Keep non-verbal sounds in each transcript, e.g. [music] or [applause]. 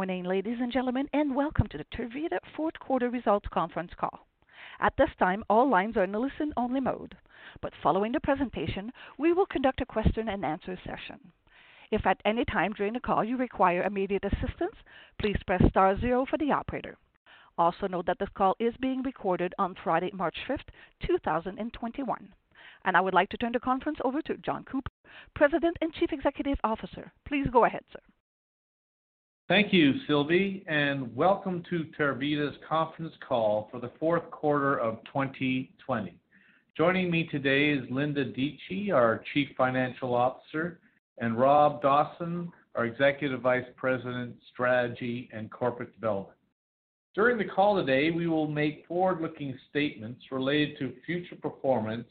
Morning, ladies and gentlemen, and welcome to the Tervita fourth quarter results conference call. At this time, all lines are in a listen-only mode, but following the presentation, we will conduct a question-and-answer session. If at any time during the call you require immediate assistance, please press star zero for the operator. Also note that this call is being recorded on Friday, March 5th, 2021. And I would like to turn the conference over to John Cooper, President and Chief Executive Officer. Please go ahead, sir. Thank you, Sylvie, and welcome to Tervita's conference call for the fourth quarter of 2020. Joining me today is Linda Dietschy, our Chief Financial Officer, and Rob Dawson, our Executive Vice President, Strategy and Corporate Development. During the call today, we will make forward-looking statements related to future performance,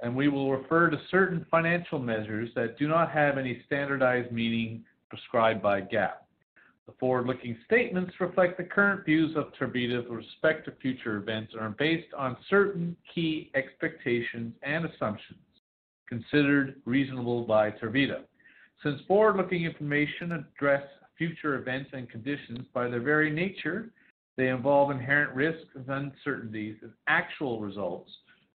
and we will refer to certain financial measures that do not have any standardized meaning prescribed by GAAP. The forward-looking statements reflect the current views of Tervita with respect to future events and are based on certain key expectations and assumptions considered reasonable by Tervita. Since forward-looking information address future events and conditions, by their very nature, they involve inherent risks and uncertainties, and actual results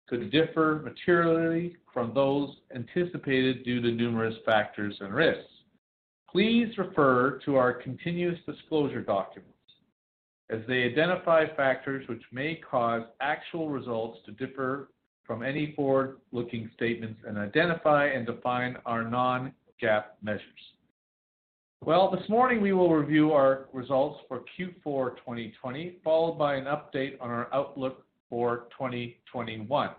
could differ materially from those anticipated due to numerous factors and risks. Please refer to our continuous disclosure documents as they identify factors which may cause actual results to differ from any forward-looking statements and identify and define our non-GAAP measures. Well, this morning we will review our results for Q4 2020, followed by an update on our outlook for 2021.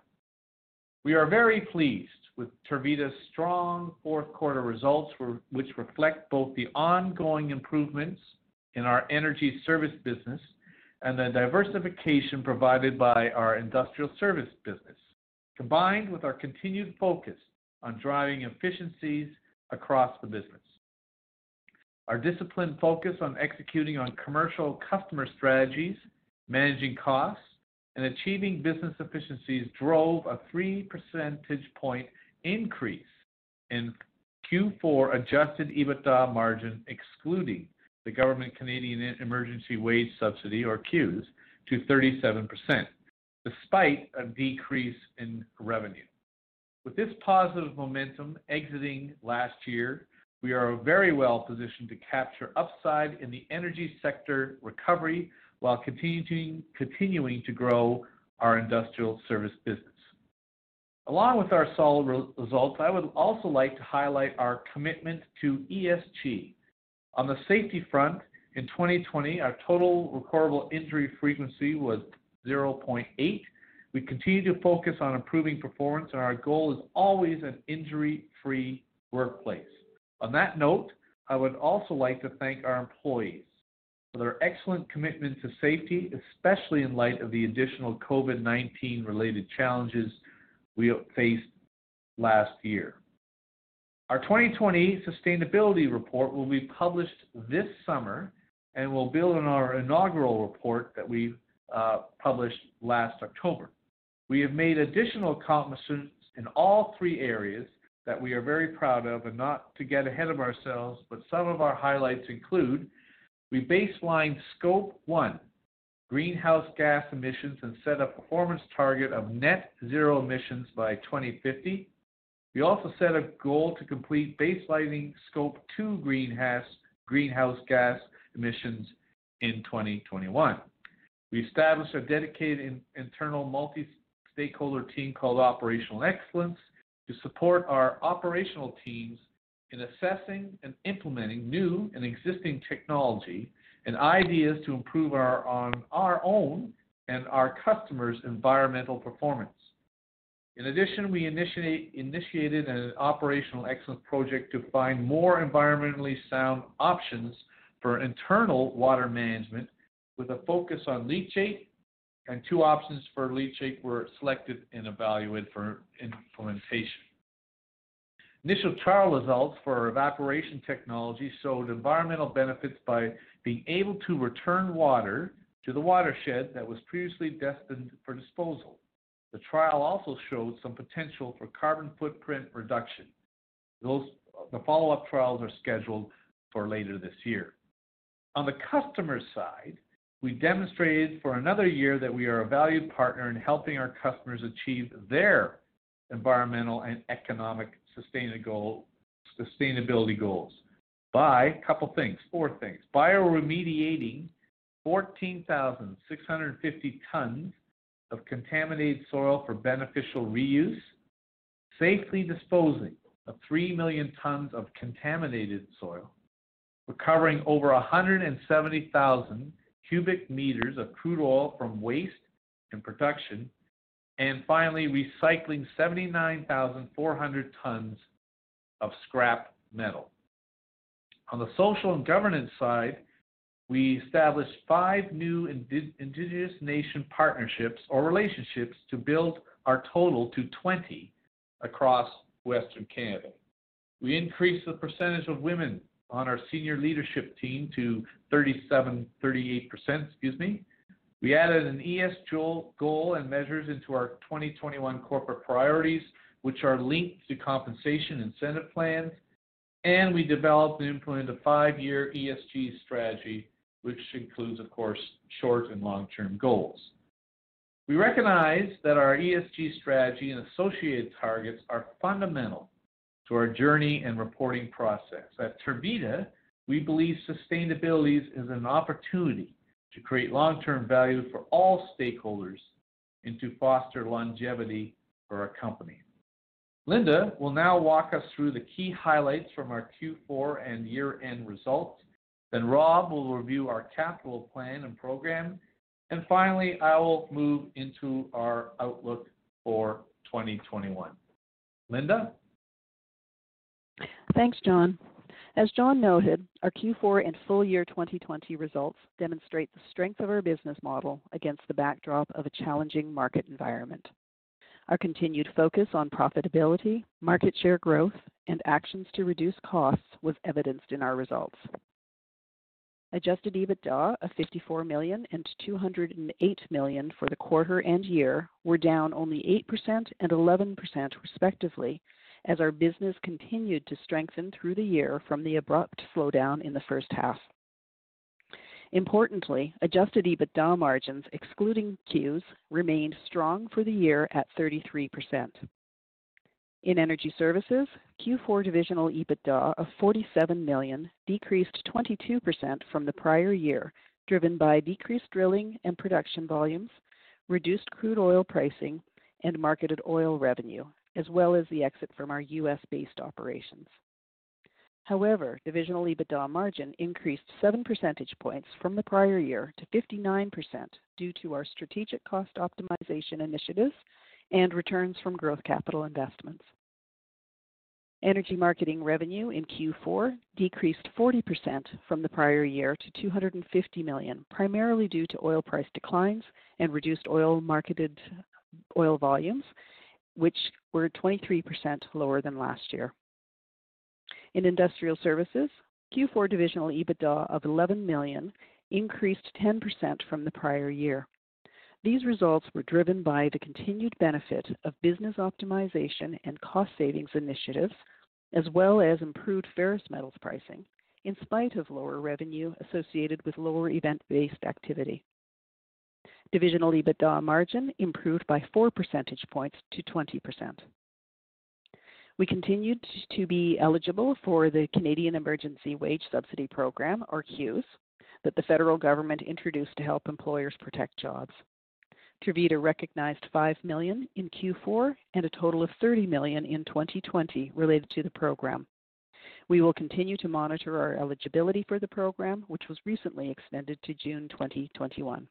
We are very pleased with Tervita's strong fourth quarter results, which reflect both the ongoing improvements in our energy service business and the diversification provided by our industrial service business, combined with our continued focus on driving efficiencies across the business. Our disciplined focus on executing on commercial customer strategies, managing costs, and achieving business efficiencies drove a 3 percentage point increase in Q4 adjusted EBITDA margin, excluding the government Canadian Emergency Wage Subsidy, or CEWS, to 37%, despite a decrease in revenue. With this positive momentum exiting last year, we are very well positioned to capture upside in the energy sector recovery while continuing to grow our industrial service business. Along with our solid results, I would also like to highlight our commitment to ESG. On the safety front, in 2020, our total recordable injury frequency was 0.8. We continue to focus on improving performance, and our goal is always an injury-free workplace. On that note, I would also like to thank our employees for their excellent commitment to safety, especially in light of the additional COVID-19 related challenges we faced last year. Our 2020 sustainability report will be published this summer and will build on our inaugural report that we uh, published last October. We have made additional accomplishments in all three areas that we are very proud of, and not to get ahead of ourselves, but some of our highlights include we baselined Scope 1 greenhouse gas emissions and set a performance target of net zero emissions by 2050. We also set a goal to complete baselining Scope 2 greenhouse greenhouse gas emissions in 2021. We established a dedicated internal multi-stakeholder team called Operational Excellence to support our operational teams in assessing and implementing new and existing technology and ideas to improve our, on our own and our customers' environmental performance. In addition, we initiated an operational excellence project to find more environmentally sound options for internal water management with a focus on leachate, and two options for leachate were selected and evaluated for implementation. Initial trial results for our evaporation technology showed environmental benefits by being able to return water to the watershed that was previously destined for disposal. The trial also showed some potential for carbon footprint reduction. Those, the follow-up trials are scheduled for later this year. On the customer side, we demonstrated for another year that we are a valued partner in helping our customers achieve their environmental and economic sustainability goals. By a couple things, four things. Bioremediating 14,650 tons of contaminated soil for beneficial reuse, safely disposing of 3 million tons of contaminated soil, recovering over 170,000 cubic meters of crude oil from waste and production, and finally recycling 79,400 tons of scrap metal. On the social and governance side, we established five new Indigenous nation partnerships or relationships to build our total to 20 across Western Canada. We increased the percentage of women on our senior leadership team to 37, 38%, excuse me. We added an ESG goal and measures into our 2021 corporate priorities, which are linked to compensation incentive plans, and we developed and implemented a five-year ESG strategy, which includes, of course, short and long-term goals. We recognize that our ESG strategy and associated targets are fundamental to our journey and reporting process. At Tervita, we believe sustainability is an opportunity to create long-term value for all stakeholders and to foster longevity for our company. Linda will now walk us through the key highlights from our Q4 and year-end results. Then Rob will review our capital plan and program. And finally, I will move into our outlook for 2021. Linda? Thanks, John. As John noted, our Q4 and full year 2020 results demonstrate the strength of our business model against the backdrop of a challenging market environment. Our continued focus on profitability, market share growth, and actions to reduce costs was evidenced in our results. Adjusted EBITDA of $54 million and $208 million for the quarter and year were down only 8% and 11% respectively as our business continued to strengthen through the year from the abrupt slowdown in the first half. Importantly, adjusted EBITDA margins, excluding CEWS, remained strong for the year at 33%. In energy services, Q4 divisional EBITDA of 47 million decreased 22% from the prior year, driven by decreased drilling and production volumes, reduced crude oil pricing, and marketed oil revenue, as well as the exit from our U.S.-based operations. However, divisional EBITDA margin increased 7 percentage points from the prior year to 59% due to our strategic cost optimization initiatives and returns from growth capital investments. Energy marketing revenue in Q4 decreased 40% from the prior year to 250 million, primarily due to oil price declines and reduced oil marketed oil volumes, which were 23% lower than last year. In industrial services, Q4 divisional EBITDA of 11 million increased 10% from the prior year. These results were driven by the continued benefit of business optimization and cost savings initiatives, as well as improved ferrous metals pricing, in spite of lower revenue associated with lower event-based activity. Divisional EBITDA margin improved by 4 percentage points to 20%. We continued to be eligible for the Canadian Emergency Wage Subsidy Program, or CEWS, that the federal government introduced to help employers protect jobs. Tervita recognized 5 million in Q4 and a total of 30 million in 2020 related to the program. We will continue to monitor our eligibility for the program, which was recently extended to June 2021.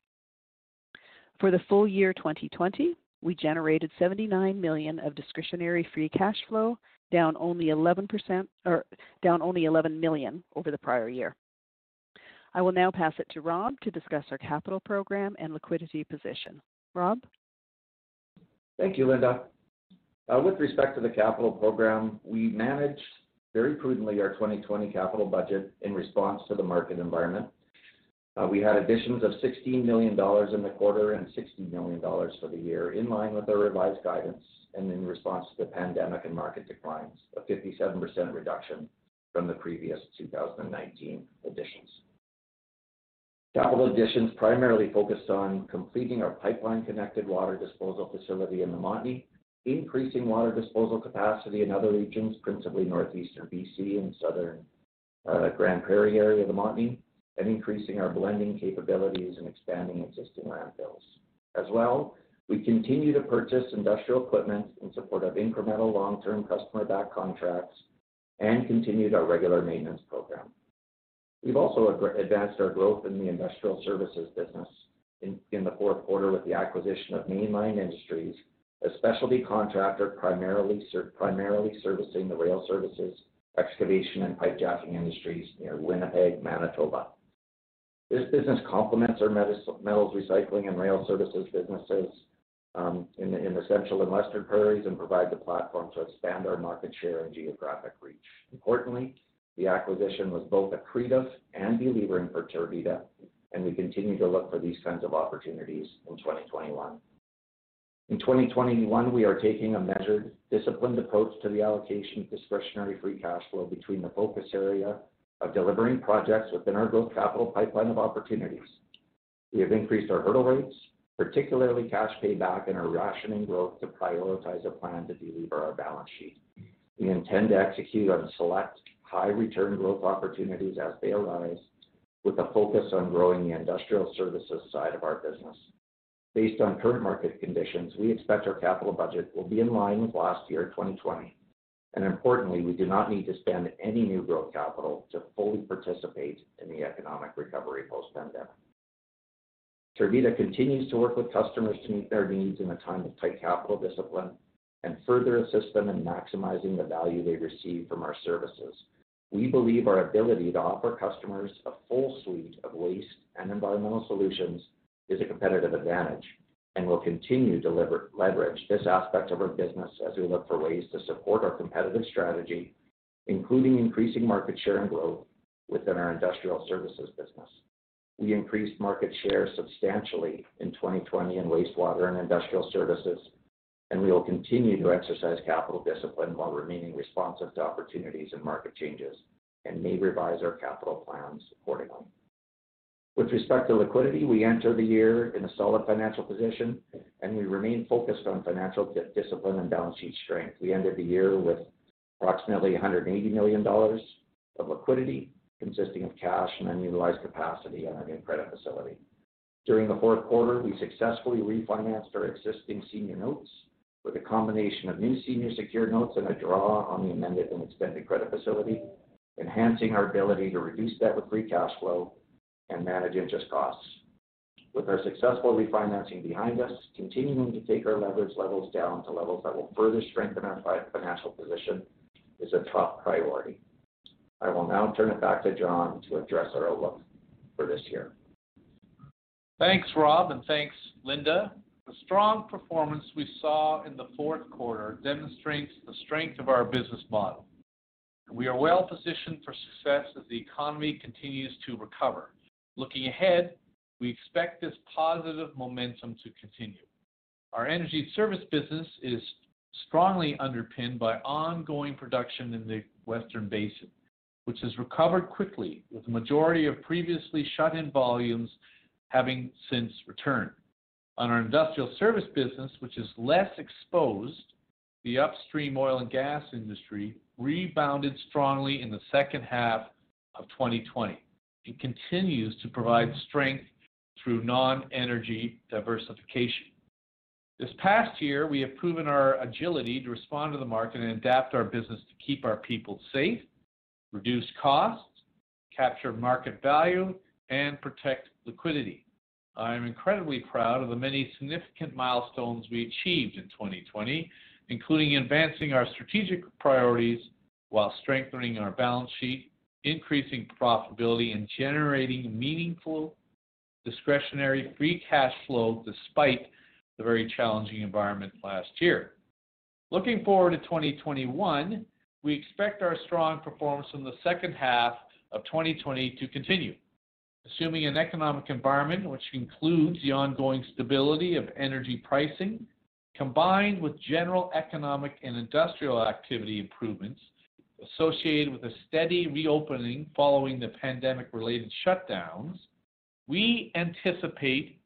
For the full year 2020, we generated 79 million of discretionary free cash flow, down only 11% or down only 11 million over the prior year. I will now pass it to Rob to discuss our capital program and liquidity position. Rob? Thank you, Linda. Uh, with respect to the capital program, we managed very prudently our 2020 capital budget in response to the market environment. Uh, we had additions of $16 million in the quarter and $60 million for the year, in line with our revised guidance and in response to the pandemic and market declines, a 57% reduction from the previous 2019 additions. Capital additions primarily focused on completing our pipeline-connected water disposal facility in the Montney, increasing water disposal capacity in other regions, principally northeastern BC and southern uh, Grande Prairie area of the Montney, and increasing our blending capabilities and expanding existing landfills. As well, we continue to purchase industrial equipment in support of incremental long-term customer-backed contracts and continued our regular maintenance program. We've also advanced our growth in the industrial services business in, the fourth quarter with the acquisition of Mainline Industries, a specialty contractor primarily, primarily servicing the rail services, excavation, and pipe jacking industries near Winnipeg, Manitoba. This business complements our metals recycling and rail services businesses um, in, the, central and western prairies and provides a platform to expand our market share and geographic reach. Importantly, the acquisition was both accretive and delevering for Tervita, and we continue to look for these kinds of opportunities in 2021. In 2021, we are taking a measured, disciplined approach to the allocation of discretionary free cash flow between the focus area of delivering projects within our growth capital pipeline of opportunities. We have increased our hurdle rates, particularly cash payback, and are rationing growth to prioritize a plan to delever our balance sheet. We intend to execute on select high return growth opportunities as they arise, with a focus on growing the industrial services side of our business. Based on current market conditions, we expect our capital budget will be in line with last year, 2020, and importantly, we do not need to spend any new growth capital to fully participate in the economic recovery post-pandemic. Tervita continues to work with customers to meet their needs in a time of tight capital discipline and further assist them in maximizing the value they receive from our services. We believe our ability to offer customers a full suite of waste and environmental solutions is a competitive advantage and will continue to leverage this aspect of our business as we look for ways to support our competitive strategy, including increasing market share and growth within our industrial services business. We increased market share substantially in 2020 in wastewater and industrial services, and we will continue to exercise capital discipline while remaining responsive to opportunities and market changes and may revise our capital plans accordingly. With respect to liquidity, we enter the year in a solid financial position, and we remain focused on financial discipline and balance sheet strength. We ended the year with approximately $180 million of liquidity, consisting of cash and unutilized capacity on our new credit facility. During the fourth quarter, we successfully refinanced our existing senior notes with a combination of new senior secured notes and a draw on the amended and extended credit facility, enhancing our ability to reduce debt with free cash flow and manage interest costs. With our successful refinancing behind us, continuing to take our leverage levels down to levels that will further strengthen our financial position is a top priority. I will now turn it back to John to address our outlook for this year. Thanks, Rob, and thanks, Linda. The strong performance we saw in the fourth quarter demonstrates the strength of our business model. We are well positioned for success as the economy continues to recover. Looking ahead, we expect this positive momentum to continue. Our energy service business is strongly underpinned by ongoing production in the Western Basin, which has recovered quickly, with the majority of previously shut-in volumes having since returned. On our industrial service business, which is less exposed, the upstream oil and gas industry rebounded strongly in the second half of 2020 and continues to provide strength through non-energy diversification. This past year, we have proven our agility to respond to the market and adapt our business to keep our people safe, reduce costs, capture market value, and protect liquidity. I am incredibly proud of the many significant milestones we achieved in 2020, including advancing our strategic priorities while strengthening our balance sheet increasing profitability, and generating meaningful discretionary free cash flow despite the very challenging environment last year. Looking forward to 2021, we expect our strong performance in the second half of 2020 to continue. Assuming an economic environment which includes the ongoing stability of energy pricing, combined with general economic and industrial activity improvements associated with a steady reopening following the pandemic-related shutdowns, we anticipate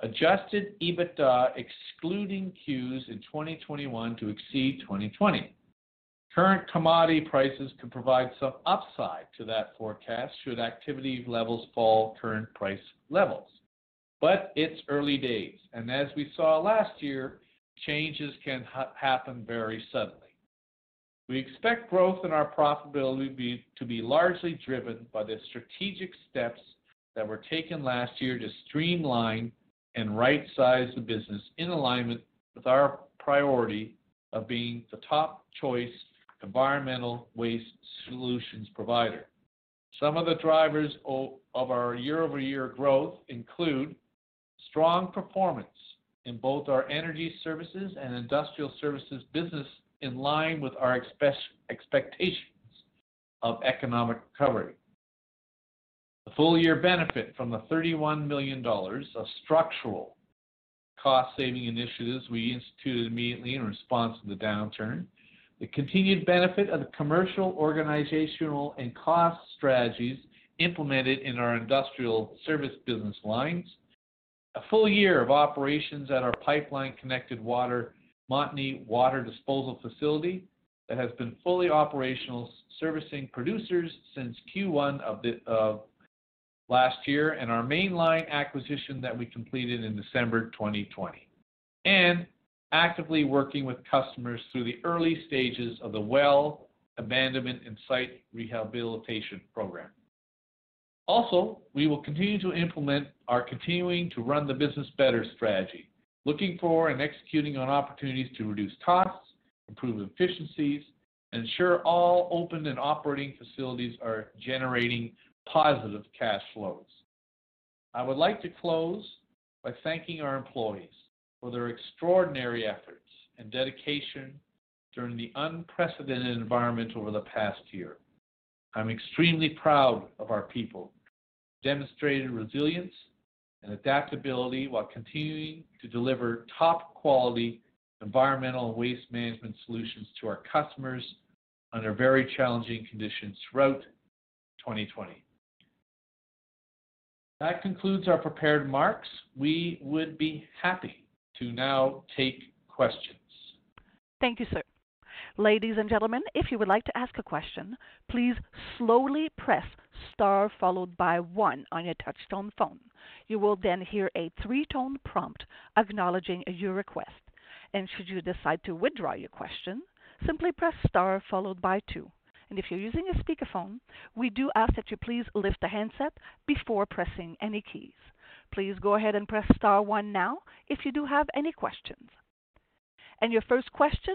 adjusted EBITDA excluding CEWS in 2021 to exceed 2020. Current commodity prices could provide some upside to that forecast should activity levels fall current price levels. But It's early days, and as we saw last year, changes can happen very suddenly. We expect growth in our profitability to be largely driven by the strategic steps that were taken last year to streamline and right-size the business in alignment with our priority of being the top choice environmental waste solutions provider. Some of the drivers of our year-over-year growth include strong performance in both our energy services and industrial services business in line with our expectations of economic recovery. The full-year benefit from the 31 million dollars of structural cost-saving initiatives we instituted immediately in response to the downturn, the continued benefit of the commercial, organizational, and cost strategies implemented in our industrial service business lines, a full year of operations at our pipeline-connected Montney water disposal facility that has been fully operational, servicing producers since Q1 of the last year, and our Mainline acquisition that we completed in December 2020, and actively working with customers through the early stages of the well abandonment and site rehabilitation program. Also, we will continue to implement our continuing to run the business better strategy, looking for and executing on opportunities to reduce costs, improve efficiencies, and ensure all open and operating facilities are generating positive cash flows. I would like to close by thanking our employees for their extraordinary efforts and dedication during the unprecedented environment over the past year. I'm extremely proud of our people demonstrated resilience and adaptability while continuing to deliver top-quality environmental waste management solutions to our customers under very challenging conditions throughout 2020. That concludes our prepared remarks. We would be happy to now take questions. Thank you, sir. Ladies and gentlemen, if you would like to ask a question, please slowly press star followed by one on your touch-tone phone. You will then hear a three-tone prompt acknowledging your request. And should you decide to withdraw your question, simply press star followed by two. And If you're using a speakerphone, we do ask that you please lift the handset before pressing any keys. Please go ahead and press star one now if you do have any questions. And your first question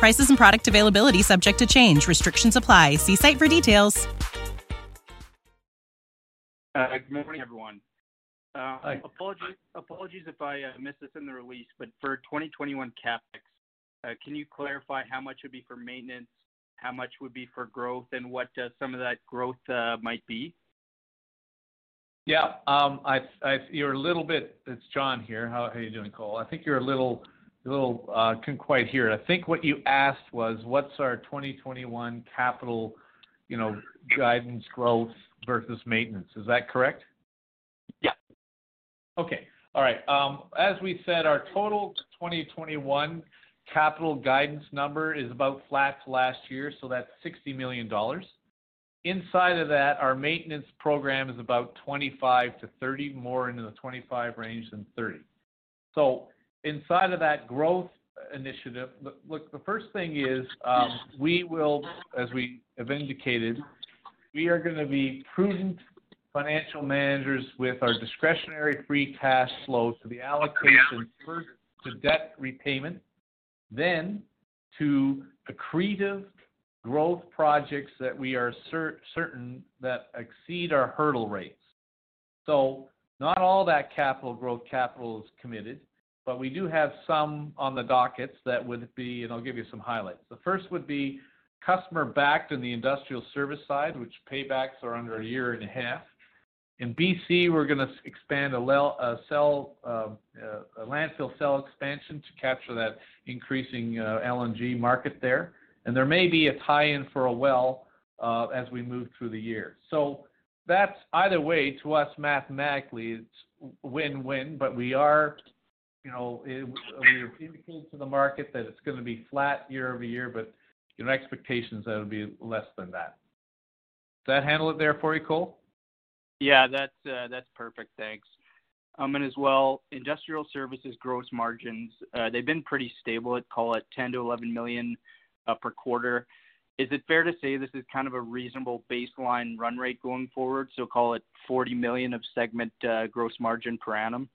Prices and product availability subject to change. Restrictions apply. See site for details. Uh, good morning, everyone. Uh, Hi. Apologies if I uh, missed this in the release, but for 2021 CapEx, can you clarify how much would be for maintenance, how much would be for growth, and what some of that growth might be? Yeah. Um, I, I, you're a little bit. It's John here. How are you doing, Cole? I think you're a little, Uh, couldn't quite hear. it. I think what you asked was what's our 2021 capital you know, guidance growth versus maintenance. Is that correct? Yeah. Okay. All right. Um, as we said, our total 2021 capital guidance number is about flat to last year, so that's 60 million dollars. inside of that, our maintenance program is about 25 to 30, more into the 25 range than 30. So inside of that growth initiative, look, the first thing is um, we will, as we have indicated, we are going to be prudent financial managers with our discretionary free cash flow to the allocation first to debt repayment, then to accretive growth projects that we are cer- certain that exceed our hurdle rates. So not all that capital growth capital is committed, but we do have some on the dockets that would be, and I'll give you some highlights. The first would be customer backed in the industrial service side, which paybacks are under a year and a half. In BC, we're going to expand a, a cell, uh, a landfill cell expansion to capture that increasing uh, LNG market there. And there may be a tie-in for a well uh, as we move through the year. So that's either way to us mathematically, it's win-win, but we are, you know, we're indicating to the market that it's going to be flat year over year, but you know, expectations that it'll be less than that. Does that handle it there for you, Cole? Yeah, that's uh, that's perfect. Thanks. Um, and as well, industrial services gross margins, uh, they've been pretty stable at call it 10 to 11 million uh, per quarter. Is it fair to say this is kind of a reasonable baseline run rate going forward? So call it 40 million of segment gross margin per annum?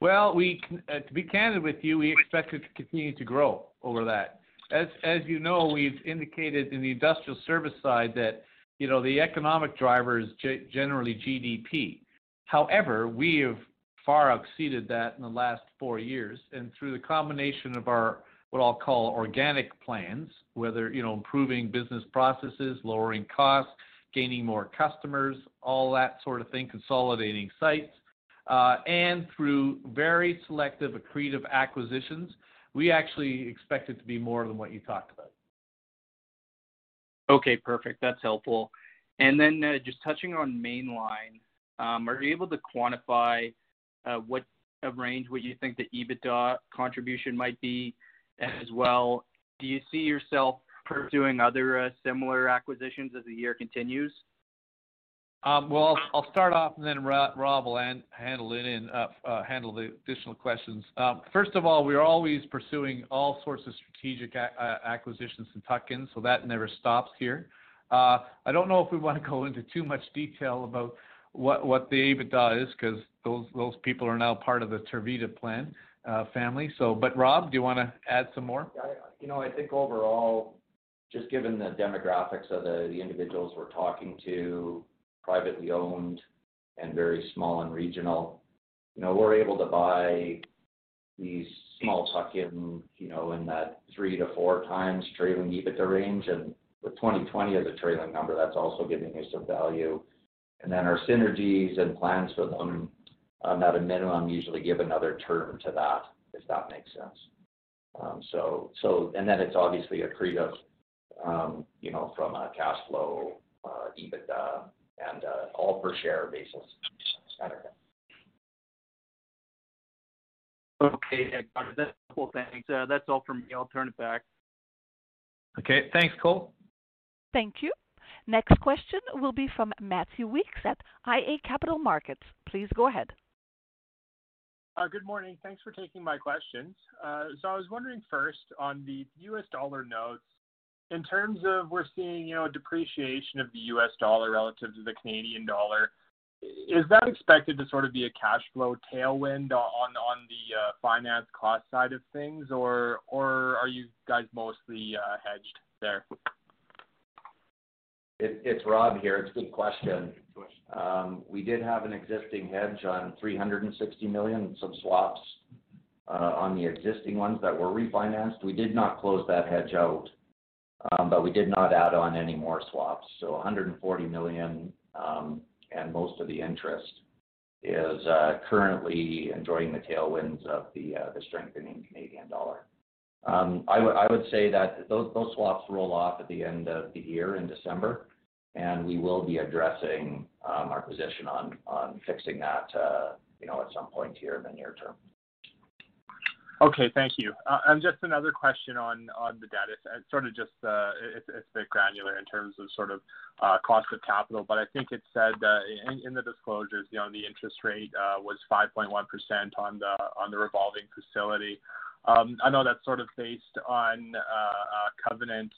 Well, we uh, to be candid with you, we expect it to continue to grow over that. As as you know, we've indicated in the industrial service side that you know, the economic driver is generally GDP. However, we have far exceeded that in the last four years, and through the combination of our what I'll call organic plans, whether you know improving business processes, lowering costs, gaining more customers, all that sort of thing, consolidating sites, uh, and through very selective accretive acquisitions, we actually expect it to be more than what you talked about. Okay, perfect. That's helpful. And then uh, just touching on Mainline, um, are you able to quantify uh, what a range what you think the EBITDA contribution might be as well? Do you see yourself pursuing other similar acquisitions as the year continues? Um, well, I'll, I'll, start off, and then Rob, will an, handle it in uh, uh, handle the additional questions. Um, first of all, we are always pursuing all sorts of strategic a- acquisitions and tuck-ins, so that never stops here. Uh, I don't know if we want to go into too much detail about what what the EBITDA is because those those people are now part of the Tervita plan uh, family. So, but Rob, do you want to add some more? Yeah, you know, I think overall, just given the demographics of the, the individuals we're talking to, privately owned and very small and regional. You know, we're able to buy these small tuck-in, you know, in that three to four times trailing EBITDA range. And with 2020 as a trailing number, that's also giving us some value. And then our synergies and plans for them, um, at a minimum, usually give another term to that, if that makes sense. Um, so, so, and then it's obviously accretive, um, you know, from a cash flow, uh, EBITDA and uh, all per share basis. Okay, got it. That's cool. Thanks. Uh, that's all from me. I'll turn it back. Okay, thanks, Cole. Thank you. Next question will be from Matthew Weekes at iA Capital Markets. Please go ahead. Uh, good morning. Thanks for taking my questions. Uh, so I was wondering first on the U.S. dollar notes, in terms of we're seeing, you know, a depreciation of the U.S. dollar relative to the Canadian dollar, is that expected to sort of be a cash flow tailwind on on the uh, finance cost side of things, or or are you guys mostly uh, hedged there? It's Rob here. It's a good question. Um, we did have an existing hedge on $360 million, some swaps uh, on the existing ones that were refinanced. We did not close that hedge out. Um, but we did not add on any more swaps. So 140 million, um, and most of the interest is uh, currently enjoying the tailwinds of the uh, the strengthening Canadian dollar. Um, I would I would say that those those swaps roll off at the end of the year in December, and we will be addressing our position on on fixing that, uh, you know, at some point here in the near term. Okay, thank you. Uh, and just another question on on the debt. It's sort of just, uh, it's a bit granular in terms of sort of uh, cost of capital, but I think it said in the disclosures, you know, the interest rate was 5.1% on the on the revolving facility. Um, I know that's sort of based on covenant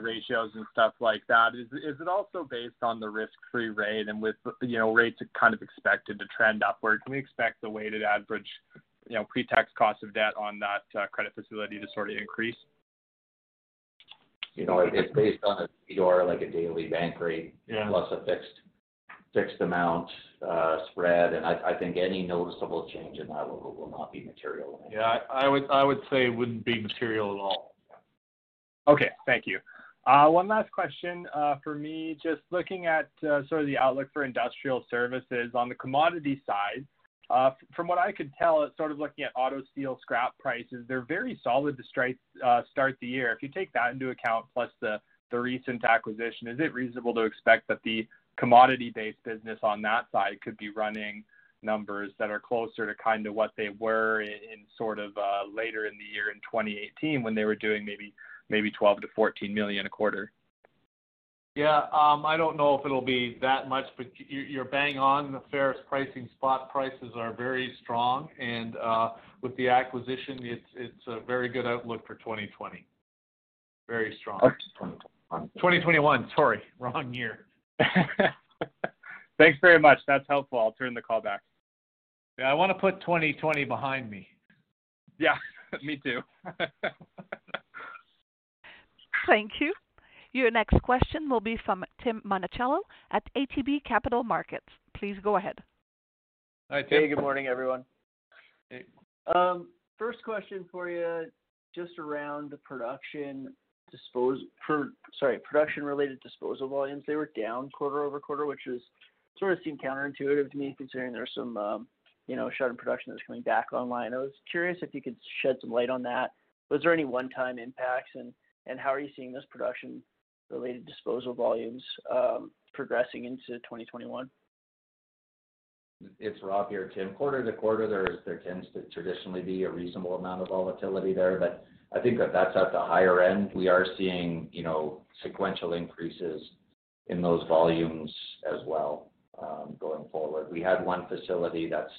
ratios and stuff like that. Is is it also based on the risk-free rate and with, you know, rates kind of expected to trend upward? Can we expect the weighted average, you know, pre-tax cost of debt on that uh, credit facility to sort of increase? You know, it's based on a CDOR, like a daily bank rate. Yeah. plus a fixed fixed amount uh, spread. And I I think any noticeable change in that will not be material. Yeah, I would say it wouldn't be material at all. Okay. Thank you. Uh, one last question for me. Just looking at sort of the outlook for industrial services on the commodity side. From what I could tell, it's sort of looking at auto steel scrap prices. They're very solid to start the year. If you take that into account, plus the the recent acquisition, is it reasonable to expect that the commodity-based business on that side could be running numbers that are closer to kind of what they were in sort of uh, later in the year in 2018 when they were doing maybe maybe 12 to 14 million a quarter? Yeah. I don't know if it'll be that much, but you're bang on. The ferrous pricing spot prices are very strong. And uh, with the acquisition, it's a very good outlook for 2020. Very strong. 2021, sorry. [laughs] Wrong year. [laughs] Thanks very much. That's helpful. I'll turn the call back. Yeah, I wanna put 2020 behind me. Yeah, [laughs] me too. Thank you. Your next question will be from Tim Monachello at ATB Capital Markets. Please go ahead. Hi, Tim. Hey, good morning, everyone. Hey. Um, first question for you, just around the production-related disposal volumes. They were down quarter-over-quarter, which sort of seemed counterintuitive to me, considering there's some, um, you know, shut-in production that's coming back online. I was curious if you could shed some light on that. Was there any one-time impacts, and how are you seeing those production-related disposal volumes um, progressing into 2021? It's Rob here, Tim. Quarter to quarter, there tends to traditionally be a reasonable amount of volatility there, but I think that that's at the higher end. We are seeing, sequential increases in those volumes as well, um, going forward. We had one facility that's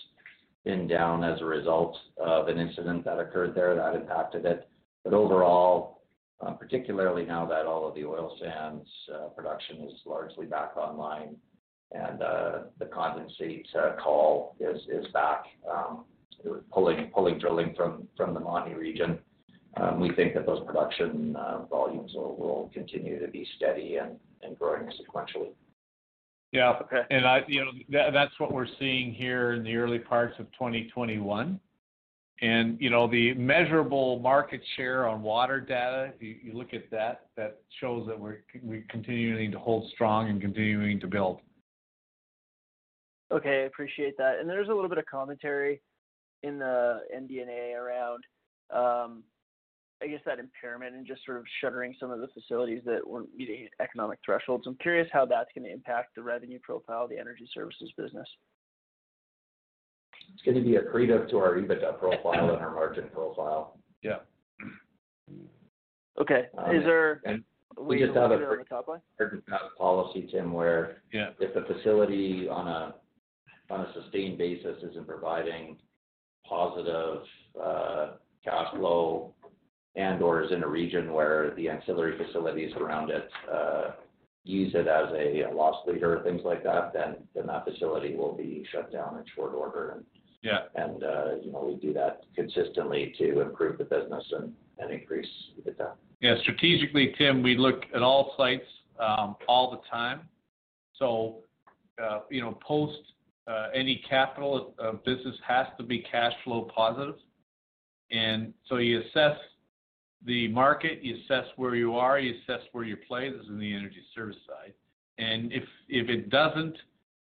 been down as a result of an incident that occurred there that impacted it. But overall, Uh, particularly now that all of the oil sands uh, production is largely back online and uh, the condensate call is is back, um, pulling pulling drilling from from the Montney region, um, we think that those production volumes will will continue to be steady and and growing sequentially. Yeah. Okay. You know, that's what we're seeing here in the early parts of 2021. And you know, the measurable market share on water data, you look at that that shows that we're continuing to hold strong and continuing to build. Okay. I appreciate that. And there's a little bit of commentary in the MD&A around, um, I guess that impairment and just sort of shuttering some of the facilities that weren't meeting economic thresholds. I'm curious how that's gonna impact the revenue profile of the energy services business. It's gonna be accretive to our EBITDA profile and our margin profile. Yeah. Okay. Um, is there? We just have a. On the top line? Policy, Tim, where Yeah. If the facility on a sustained basis isn't providing positive uh, cash flow and/or is in a region where the ancillary facilities around it uh, use it as a loss leader or things like that, then that facility will be shut down in short order. And yeah. Uh, you know, we do that consistently to improve the business and increase EBITDA. Yeah. Strategically, Tim, we look at all sites um, all the time. So, uh, you know, post uh, any capital business has to be cash flow positive. And so you assess the market, you assess where you are, you assess where you play. This is in the energy service side. And if if it doesn't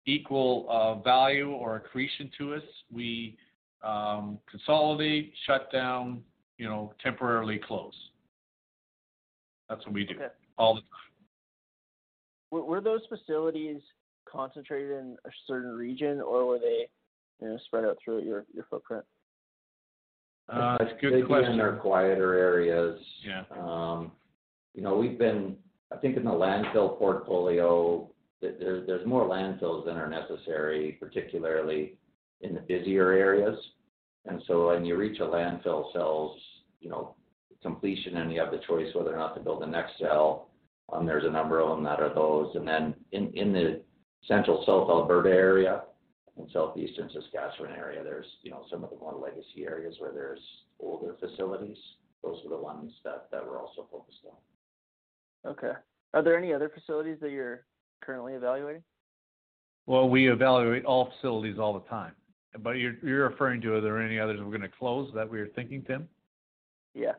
equal uh, value or accretion to us, we um, consolidate, shut down, you know, temporarily close. That's what we do. Okay. All the time. Were those facilities concentrated in a certain region, or were they, you know, spread out throughout your footprint? Uh, They'd good question. in our quieter areas. Yeah. Um, you know, we've been, I think in the landfill portfolio, there, there's more landfills than are necessary, particularly in the busier areas. And so when you reach a landfill cells, you know, completion and you have the choice whether or not to build the next cell, um, there's a number of them that are those. And then in, in the central South Alberta area and southeastern Saskatchewan area, there's, you know, some of the more legacy areas where there's older facilities. Those are the ones that, that we're also focused on. Okay. Are there any other facilities that you're currently evaluating? Well, we evaluate all facilities all the time. But you're, you're referring to, are there any others we're gonna close that we are thinking, Tim? Yeah.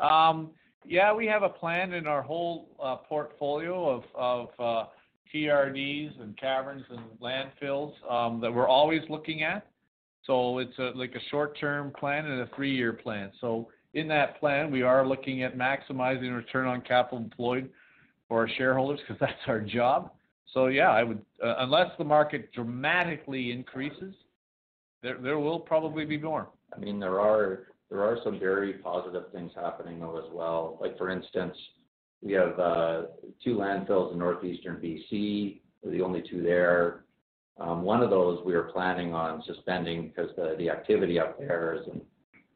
Um, yeah, we have a plan in our whole, uh, portfolio of, of, uh, TRDs and caverns and landfills, um, that we're always looking at. So it's a, like a short-term plan and a three-year plan. So in that plan, we are looking at maximizing return on capital employed for our shareholders, because [laughs] that's our job. So yeah, I would, uh, unless the market dramatically increases, there, there will probably be more. I mean, there are, there are some very positive things happening though as well. Like for instance, we have, uh, two landfills in northeastern BC, the only two there. Um, one of those we are planning on suspending because the, the activity up there is in,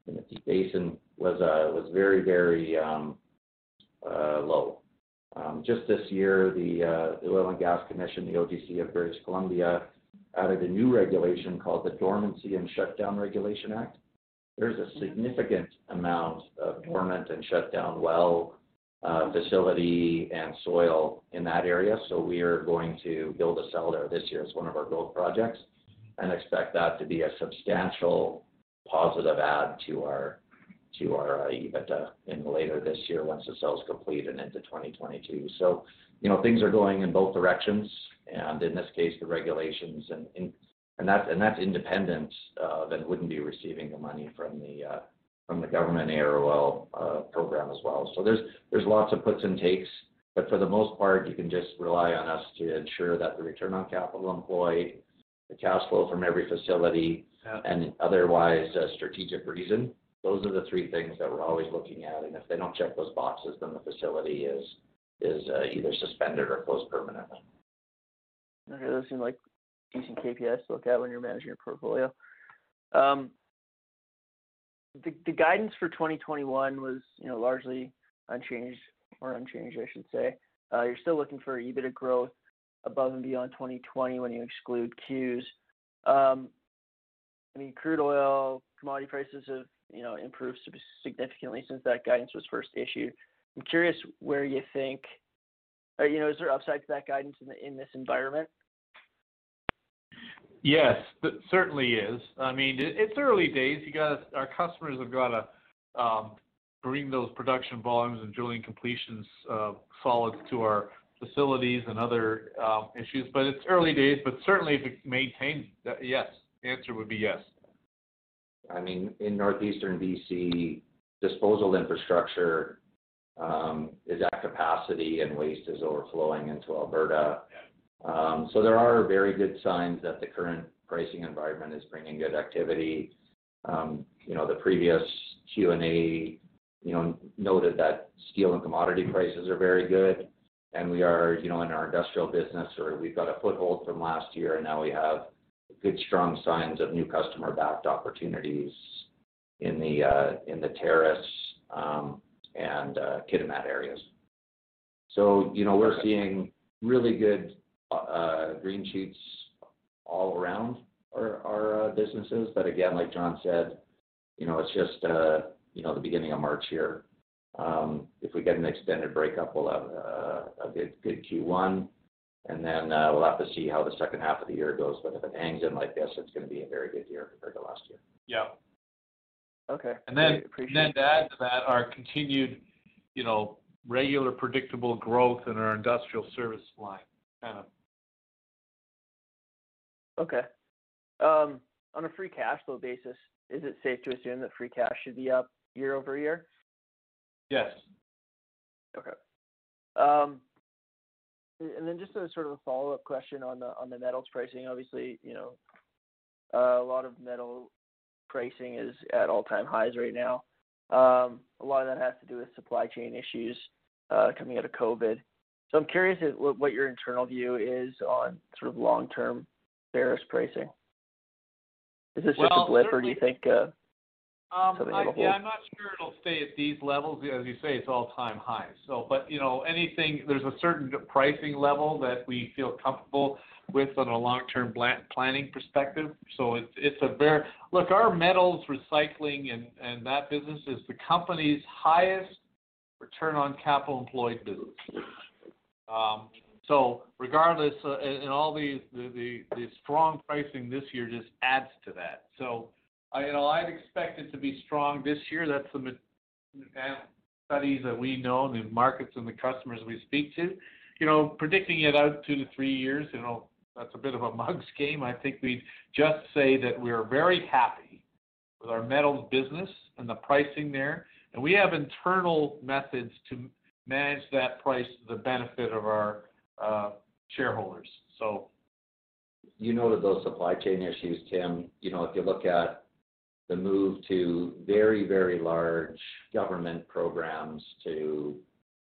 in the Deep Basin was, uh, was very, very, um, uh, low. Um, just this year, the, uh, the Oil and Gas Commission, the OGC of British Columbia, added a new regulation called the Dormancy and Shutdown Regulation Act. There's a significant amount of dormant and shutdown well uh, facility and soil in that area. So we are going to build a cell there this year as one of our growth projects and expect that to be a substantial positive add to our to our uh, EBITDA in later this year once the cell's complete and into 2022. So, you know, things are going in both directions, and in this case, the regulations and and that's and that's independent and wouldn't be receiving the money from the uh, from the government AROL uh, program as well. So there's there's lots of puts and takes, but for the most part, you can just rely on us to ensure that the return on capital employed, the cash flow from every facility, Yeah. and otherwise uh, strategic reason. Those are the three things that we're always looking at, and if they don't check those boxes, then the facility is is uh, either suspended or closed permanently. Okay, those seem like decent KPIs to look at when you're managing your portfolio. Um, the guidance for 2021 was, you know, largely unchanged or unchanged, I should say. Uh, you're still looking for EBITDA growth above and beyond 2020 when you exclude Qs. Um, I mean, crude oil, commodity prices have, you know, improved significantly since that guidance was first issued. I'm curious where you think, uh, you know, is there upside to that guidance in this environment? Yes, th- certainly is. I mean, it, it's early days. You got our customers have got to um, bring those production volumes and drilling completions uh, solids to our facilities and other um, issues. But it's early days. But certainly, if it maintains, that, yes, the answer would be yes. I mean, in northeastern BC, disposal infrastructure um, is at capacity and waste is overflowing into Alberta. Um, so there are very good signs that the current pricing environment is bringing good activity. Um, you know, the previous Q and A, you know, noted that steel and commodity prices are very good. And we are, you know, in our industrial business, or we've got a foothold from last year, and now we have good, strong signs of new customer-backed opportunities in the uh, in the Terrace um, and uh, Kitimat areas. So, you know, we're seeing really good green shoots all around our, our uh, businesses. But again, like John said, you know, it's just, uh, you know, the beginning of March here. Um, if we get an extended breakup, we'll have uh, a good, good Q1. And then uh, we'll have to see how the second half of the year goes. But if it hangs in like this, it's going to be a very good year compared to last year. Yeah. Okay. And then, great, appreciate then it. to add to that, our continued, you know, regular predictable growth in our industrial service line, kind of. Okay. Um, on a free cash flow basis, is it safe to assume that free cash should be up year over year? Yes. Okay. Um, and then just a sort of a follow-up question on the on the metals pricing. Obviously, you know, uh, a lot of metal pricing is at all-time highs right now. Um, a lot of that has to do with supply chain issues uh, coming out of COVID. So I'm curious what, what your internal view is on sort of long-term pricing. Is this just a blip, or do you think uh, um, I, yeah, I'm not sure it'll stay at these levels. As you say, it's all-time highs. So, but you know, anything there's a certain pricing level that we feel comfortable with on a long-term planning perspective. So it's it's a very look. Our metals recycling and and that business is the company's highest return on capital employed business. So regardless, uh, and all these the, the the strong pricing this year just adds to that. So you know, I'd expect it to be strong this year. That's the studies that we know, the markets and the customers we speak to. You know, predicting it out two to three years, you know, that's a bit of a [laughs] mug's game. I think we'd just say that we're very happy with our metals business and the pricing there, and we have internal methods to manage that price to the benefit of our uh, shareholders. So. You noted those supply chain issues, Tim. You know, if you look at the move to very, very large government programs to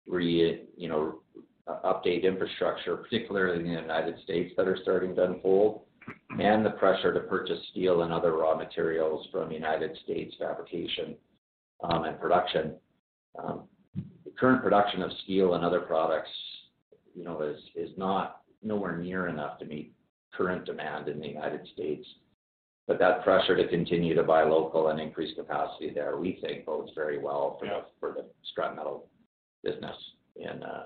re, you know, update infrastructure, particularly in the United States, that are starting to unfold, and the pressure to purchase steel and other raw materials from United States fabrication um, and production. Um, the current production of steel and other products, you know, is is not nowhere near enough to meet current demand in the United States. But that pressure to continue to buy local and increase capacity there, we think bodes very well for, yeah. the, for the scrap metal business in, uh,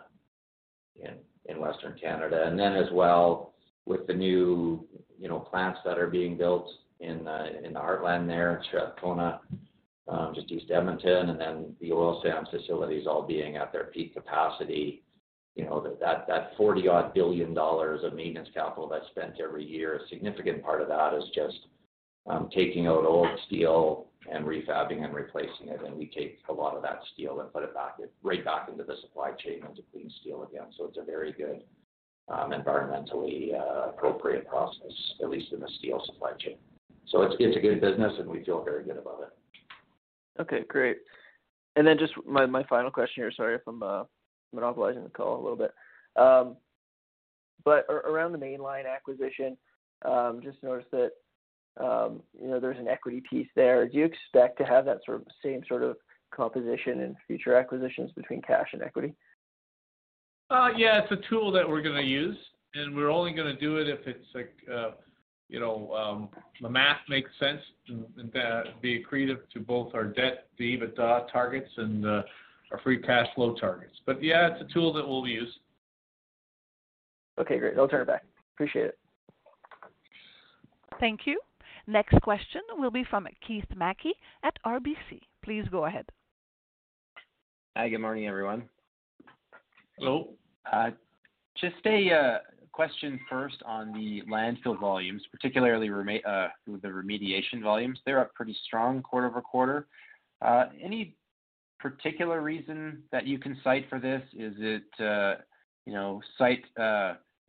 in, in Western Canada. And then as well, with the new, you know, plants that are being built in, uh, in the heartland there, Strathcona, um, just east Edmonton, and then the oil sands facilities all being at their peak capacity. You know, that, that 40 odd billion dollars of maintenance capital that's spent every year, a significant part of that is just um, taking out old steel and refabbing and replacing it, and we take a lot of that steel and put it back right back into the supply chain into clean steel again. So it's a very good um, environmentally uh, appropriate process, at least in the steel supply chain. So it's it's a good business, and we feel very good about it. Okay, great. And then just my my final question here. Sorry if I'm uh, monopolizing the call a little bit. Um, but around the mainline acquisition, um, just noticed that um, you know, there's an equity piece there. Do you expect to have that sort of same sort of composition in future acquisitions between cash and equity? Uh, yeah, it's a tool that we're going to use, and we're only going to do it if it's like, uh, you know, the math makes sense and, be accretive to both our debt, the EBITDA targets, and uh, our free cash flow targets. But yeah, it's a tool that we'll use. Okay, great. I'll turn it back. Appreciate it. Thank you. Next question will be from Keith Mackey at RBC. Please go ahead. Hi, good morning, everyone. Hello. Uh, just a uh, question first on the landfill volumes, particularly uh, the remediation volumes. They're up pretty strong quarter-over-quarter. Any particular reason that you can cite for this? Is it, you know, site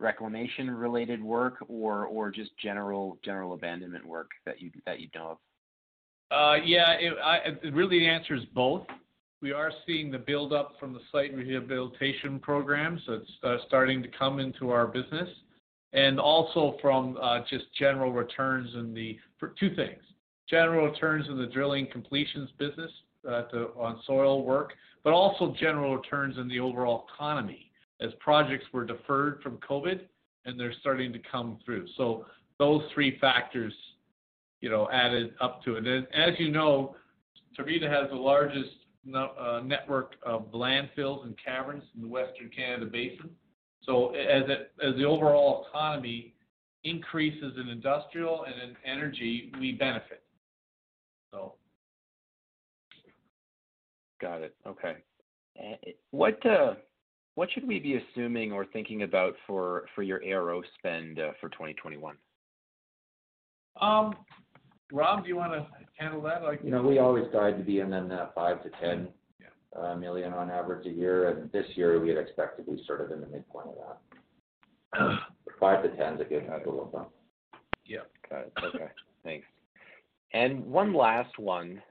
reclamation related work or or just general general abandonment work that you that you know of? Uh, yeah, it, I, it really the answer is both. We are seeing the build up from the site rehabilitation program, so it's uh, starting to come into our business, and also from uh, just general returns in the for two things: general returns in the drilling completions business uh, to, on soil work, but also general returns in the overall economy as projects were deferred from COVID and they're starting to come through. So those three factors, you know, added up to it. And as you know, Tervita has the largest uh, network of landfills and caverns in the Western Canada Basin. So as it, as the overall economy increases in industrial and in energy, we benefit. So. Got it. Okay. What uh, what should we be assuming or thinking about for for your ARO spend uh, for 2021? Um, Rob, do you want to handle that? Like, you know, we always guide to be in that five to ten yeah. uh, on average a year, and this year we'd expect to be sort of in the midpoint of that. [clears throat] five to ten is a good rule of thumb. Yeah. Got it. Okay. Thanks. And one last one.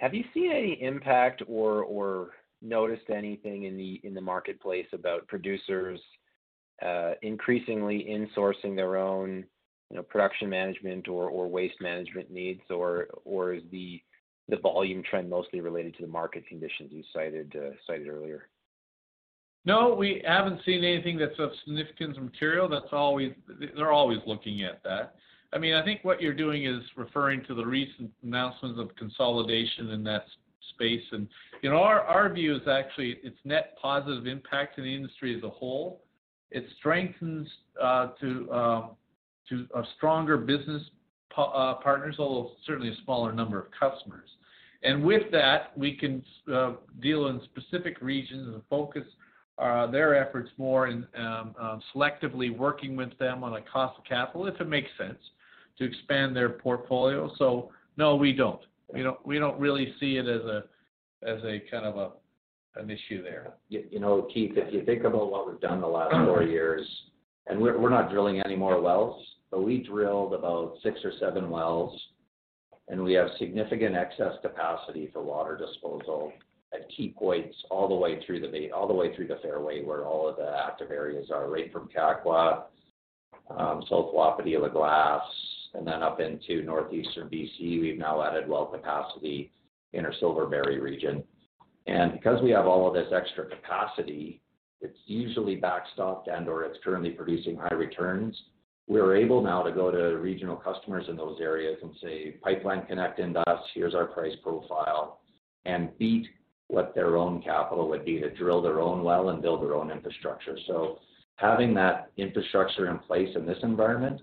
Have you seen any impact or noticed anything in the marketplace about producers uh, increasingly insourcing their own, you know, production management or waste management needs? Or is the volume trend mostly related to the market conditions you uh, cited earlier? No, we haven't seen anything that's of significance or material. They're always looking at that. I mean, I think what you're doing is referring to the recent announcements of consolidation in that space. And, you know, our view is actually it's net positive impact to the industry as a whole. It strengthens uh, to um, to a stronger business uh, partners, although certainly a smaller number of customers. And with that, we can uh, deal in specific regions and focus their efforts more in um, selectively working with them on a cost of capital, if it makes sense, to expand their portfolio. So no, we don't. We don't really see it as a as a kind of a an issue there. You know, Keith, if you think about what we've done the last [clears throat] four years, and we're not drilling any more wells, but we drilled about six or seven wells, and we have significant excess capacity for water disposal at key points all the way through the all the way through the fairway where all of the active areas are, right from Kakwa, um, South Wapiti, La Glace, and then up into northeastern BC. We've now added well capacity in our Silverberry region. And because we have all of this extra capacity, it's usually backstopped and/or it's currently producing high returns. We're able now to go to regional customers in those areas and say, "Pipeline connect into us, here's our price profile," and beat what their own capital would be to drill their own well and build their own infrastructure. So having that infrastructure in place in this environment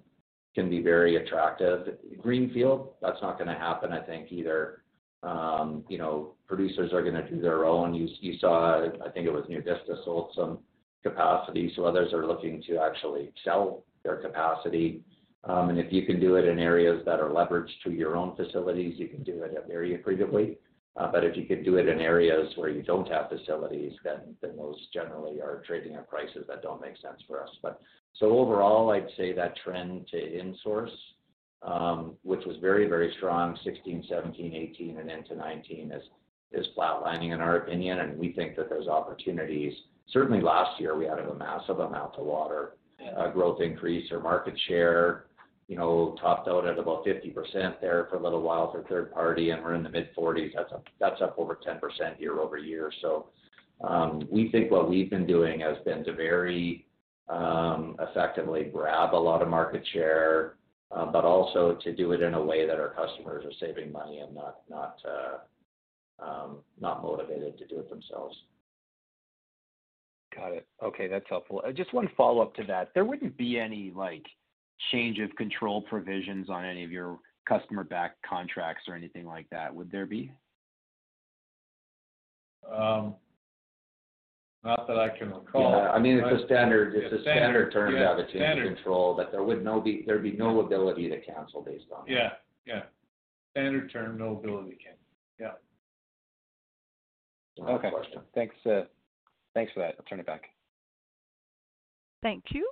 can be very attractive. Greenfield, that's not gonna happen, I think, either. Um, you know, producers are gonna do their own. You saw, I think it was NuVista sold some capacity, so others are looking to actually sell their capacity. Um, and if you can do it in areas that are leveraged to your own facilities, you can do it very accretively. Uh, but if you could do it in areas where you don't have facilities, then those generally are trading at prices that don't make sense for us. So overall, I'd say that trend to insource, which was very, very strong 2016, 2017, 2018, and into 2019 is flatlining in our opinion. And we think that there's opportunities. Certainly last year, we had a massive amount of water growth increase. Our market share, you know, topped out at about 50% there for a little while for third party, and we're in the mid-40s. That's up over 10% year-over-year. So um we think what we've been doing has been to very Um, effectively grab a lot of market share, uh, but also to do it in a way that our customers are saving money and not not uh, um, not motivated to do it themselves. Got it. Okay, that's helpful. Uh, just one follow-up to that. There wouldn't be any, like, change of control provisions on any of your customer-backed contracts or anything like that, would there be? Um, Not that I can recall. Yeah. I mean, it's a standard. Yeah, standard. It's a standard term to have a change of Standard control, that there'd no be there'd be no ability to cancel based on that. Yeah. Yeah. Standard term, no ability to cancel. Yeah. Okay. Thanks, uh, thanks for that. I'll turn it back. Thank you.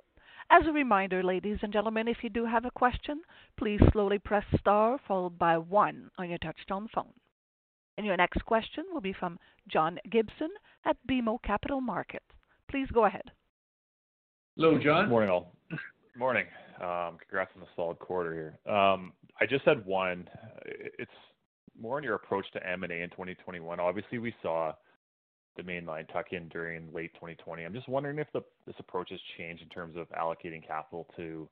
As a reminder, ladies and gentlemen, if you do have a question, please slowly press star followed by one on your touchtone phone. And your next question will be from John Gibson at BMO Capital Markets. Please go ahead. Hello, John. Morning, all. Morning. Um, congrats on the solid quarter here. Um, I just had one. It's more on your approach to M&A in 2021. Obviously, we saw the Mainline tuck-in during late 2020. I'm just wondering if this approach has changed in terms of allocating capital to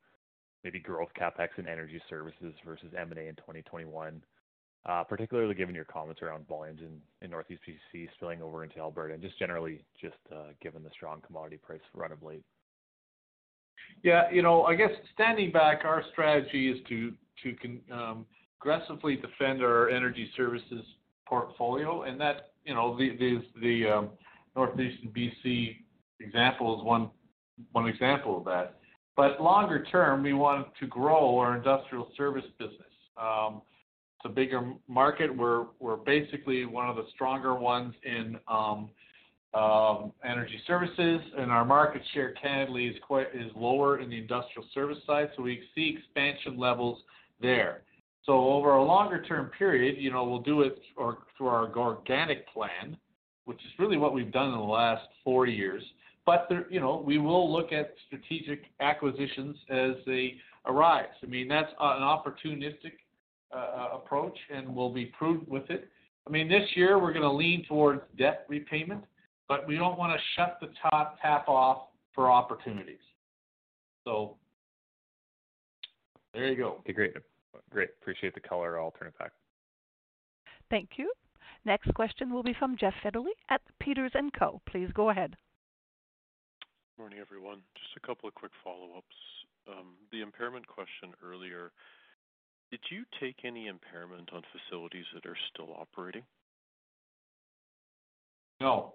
maybe growth CapEx and energy services versus M&A in 2021, Uh, particularly given your comments around volumes in Northeast BC spilling over into Alberta and just generally just uh, given the strong commodity price run of late. Yeah. You know, I guess standing back, our strategy is to to um, aggressively defend our energy services portfolio, and that, you know, the um Northeastern BC example is one one example of that. But longer term, we want to grow our industrial service business. Um, A bigger market. We're we're basically one of the stronger ones in um, um, energy services, and our market share candidly is quite is lower in the industrial service side, so we see expansion levels there. So over a longer term period, you know, we'll do it or through our organic plan, which is really what we've done in the last four years. But there, you know, we will look at strategic acquisitions as they arise. I mean, that's an opportunistic uh, approach, and we'll be prudent with it. I mean, this year we're going to lean towards debt repayment, but we don't want to shut the top tap off for opportunities. So there you go. Okay, great. Great. Appreciate the color. I'll turn it back. Thank you. Next question will be from Jeff Fetterly at Peters & Co. Please go ahead. Good morning, everyone. Just a couple of quick follow-ups. Um, the impairment question earlier, did you take any impairment on facilities that are still operating? No.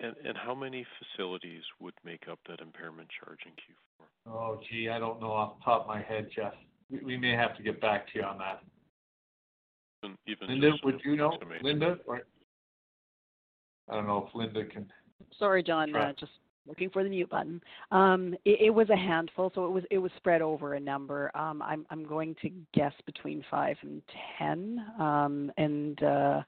And and how many facilities would make up that impairment charge in Q4? Oh, gee, I don't know off the top of my head, Jeff. We, we may have to get back to you on that. Even Linda, would you know? Linda? Or, I don't know if Linda can. Sorry, John. Sure. Uh, just looking for the mute button. Um, it, it was a handful, so it was it was spread over a number. Um, I'm I'm going to guess between five and ten, um, and uh,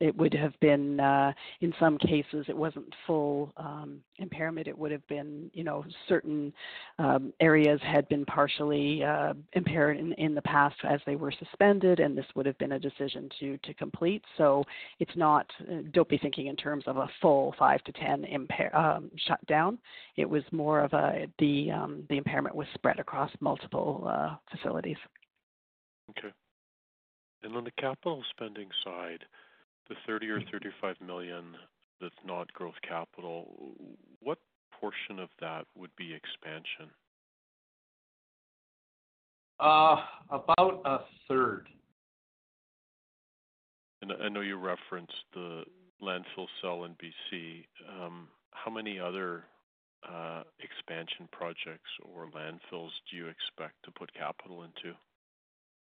it would have been uh, in some cases it wasn't full um, impairment. It would have been you know certain um, areas had been partially uh, impaired in, in the past as they were suspended, and this would have been a decision to to complete. So it's not. Uh, don't be thinking in terms of a full five to ten impair um, shutdown. It was more of a the um, the impairment was spread across multiple uh, facilities. Okay. And on the capital spending side, the 30 or 35 million that's not growth capital, what portion of that would be expansion? Uh, about a third. And I know you referenced the landfill cell in BC. Um, how many other uh, expansion projects or landfills do you expect to put capital into?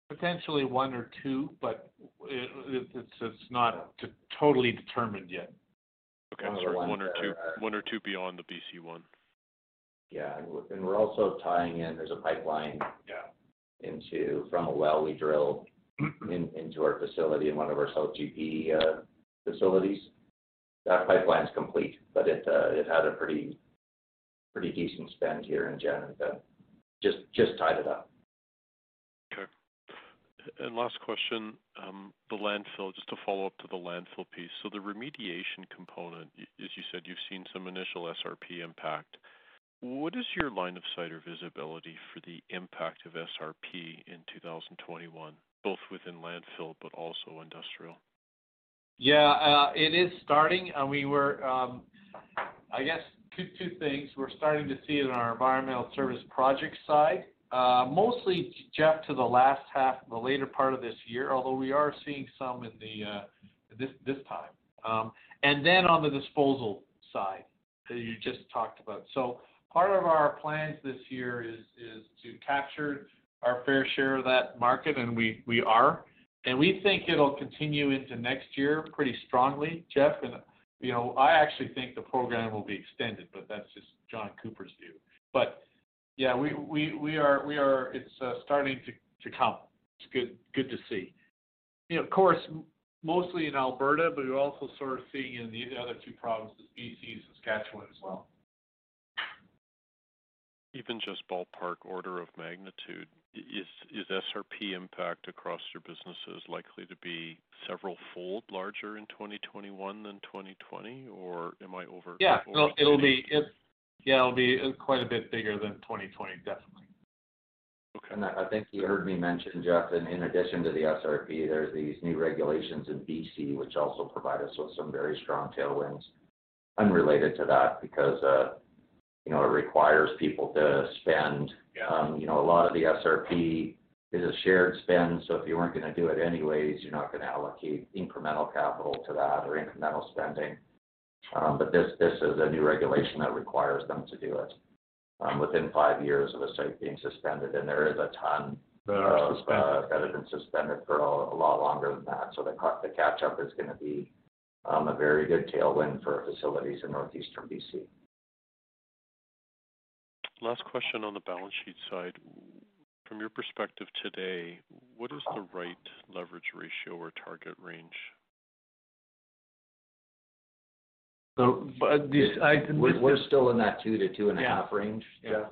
Potentially one or two, but it, it, it's it's not t- totally determined yet. Okay, One of the sorry, ones one or that two, are- one or two beyond the BC one. Yeah, and we're, and we're also tying in, there's a pipeline Yeah. into, from a well we drilled [clears throat] in, into our facility in one of our South GP, uh, facilities. That pipeline's complete, but it, uh, it had a pretty, pretty decent spend here in Jan, and, uh, just, just tied it up. And last question, um, the landfill, just to follow up to the landfill piece. So the remediation component, as you said, you've seen some initial SRP impact. What is your line of sight or visibility for the impact of SRP in 2021, both within landfill but also industrial? Yeah, uh, it is starting. Uh, we were, um, I guess, two two things. We're starting to see it on our environmental service project side, uh, mostly Jeff to the last half, the later part of this year. Although we are seeing some in the uh, this this time, um, and then on the disposal side that you just talked about. So part of our plans this year is is to capture our fair share of that market, and we we are. And we think it'll continue into next year pretty strongly, Jeff. And, you know, I actually think the program will be extended, but that's just John Cooper's view. But yeah, we, we, we are, we are, it's uh, starting to, to come. It's good, good to see. You know, of course, mostly in Alberta, but we're also sort of seeing in the other two provinces, BC and Saskatchewan as well. Even just ballpark order of magnitude, is is SRP impact across your businesses likely to be several fold larger in 2021 than 2020, or am I over? Yeah, well it'll, it'll overstating? Be, it, yeah, it'll be uh, quite a bit bigger than 2020, definitely. Okay. And I, I think you heard me mention, Jeff, in, in addition to the SRP, there's these new regulations in BC, which also provide us with some very strong tailwinds unrelated to that, because, uh, you know, it requires people to spend, Yeah. um, you know, a lot of the SRP is a shared spend, so if you weren't gonna do it anyways, you're not gonna allocate incremental capital to that or incremental spending. Um, but this, this is a new regulation that requires them to do it, um, within five years of a site being suspended, and there is a ton That of, uh, that have been suspended for a, a lot longer than that, so the, ca- the catch-up is gonna be, um, a very good tailwind for facilities in northeastern BC. Last question on the balance sheet side. From your perspective today, what is the right leverage ratio or target range? So, but this, I, We're, we're still in that two to two and a Yeah. half range, Yeah. Jeff.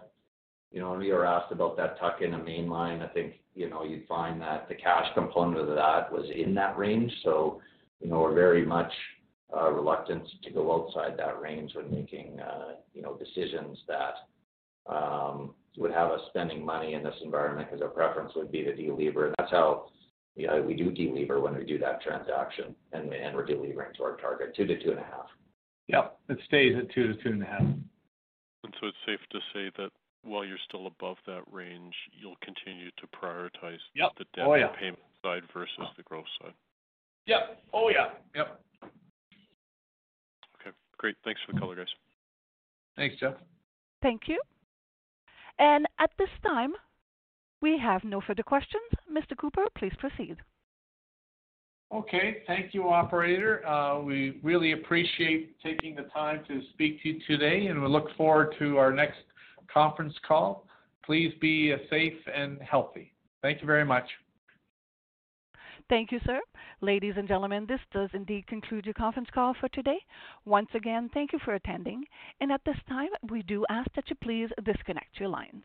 You know, when you were asked about that tuck in a main line, I think, you know, you'd find that the cash component of that was in that range. So, you know, we're very much uh, reluctant to go outside that range when making, uh, you know, decisions that um, would have us spending money in this environment, because our preference would be to delever. And that's how, yeah, we do delever when we do that transaction, and, and we're delevering to our target, two to two and a half. Yep, it stays at two to two and a half. And so it's safe to say that while you're still above that range, you'll continue to prioritize Yep. the debt Oh, yeah. repayment side versus the growth side. Yep, oh, yeah, yep. Okay, great. Thanks for the color, guys. Thanks, Jeff. Thank you. And at this time, we have no further questions. Mr. Cooper, please proceed. Okay, thank you, operator. Uh, we really appreciate taking the time to speak to you today, and we look forward to our next conference call. Please be uh, safe and healthy. Thank you very much. Thank you, sir. Ladies and gentlemen, this does indeed conclude your conference call for today. Once again, thank you for attending. And at this time, we do ask that you please disconnect your lines.